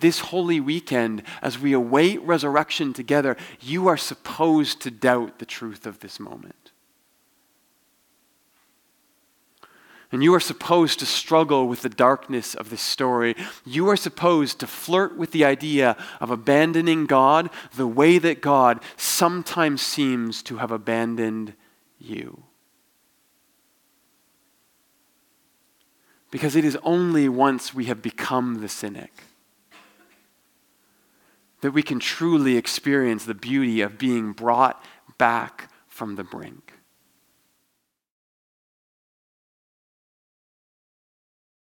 this holy weekend, as we await resurrection together, you are supposed to doubt the truth of this moment. And you are supposed to struggle with the darkness of this story. You are supposed to flirt with the idea of abandoning God the way that God sometimes seems to have abandoned you. Because it is only once we have become the cynic that we can truly experience the beauty of being brought back from the brink.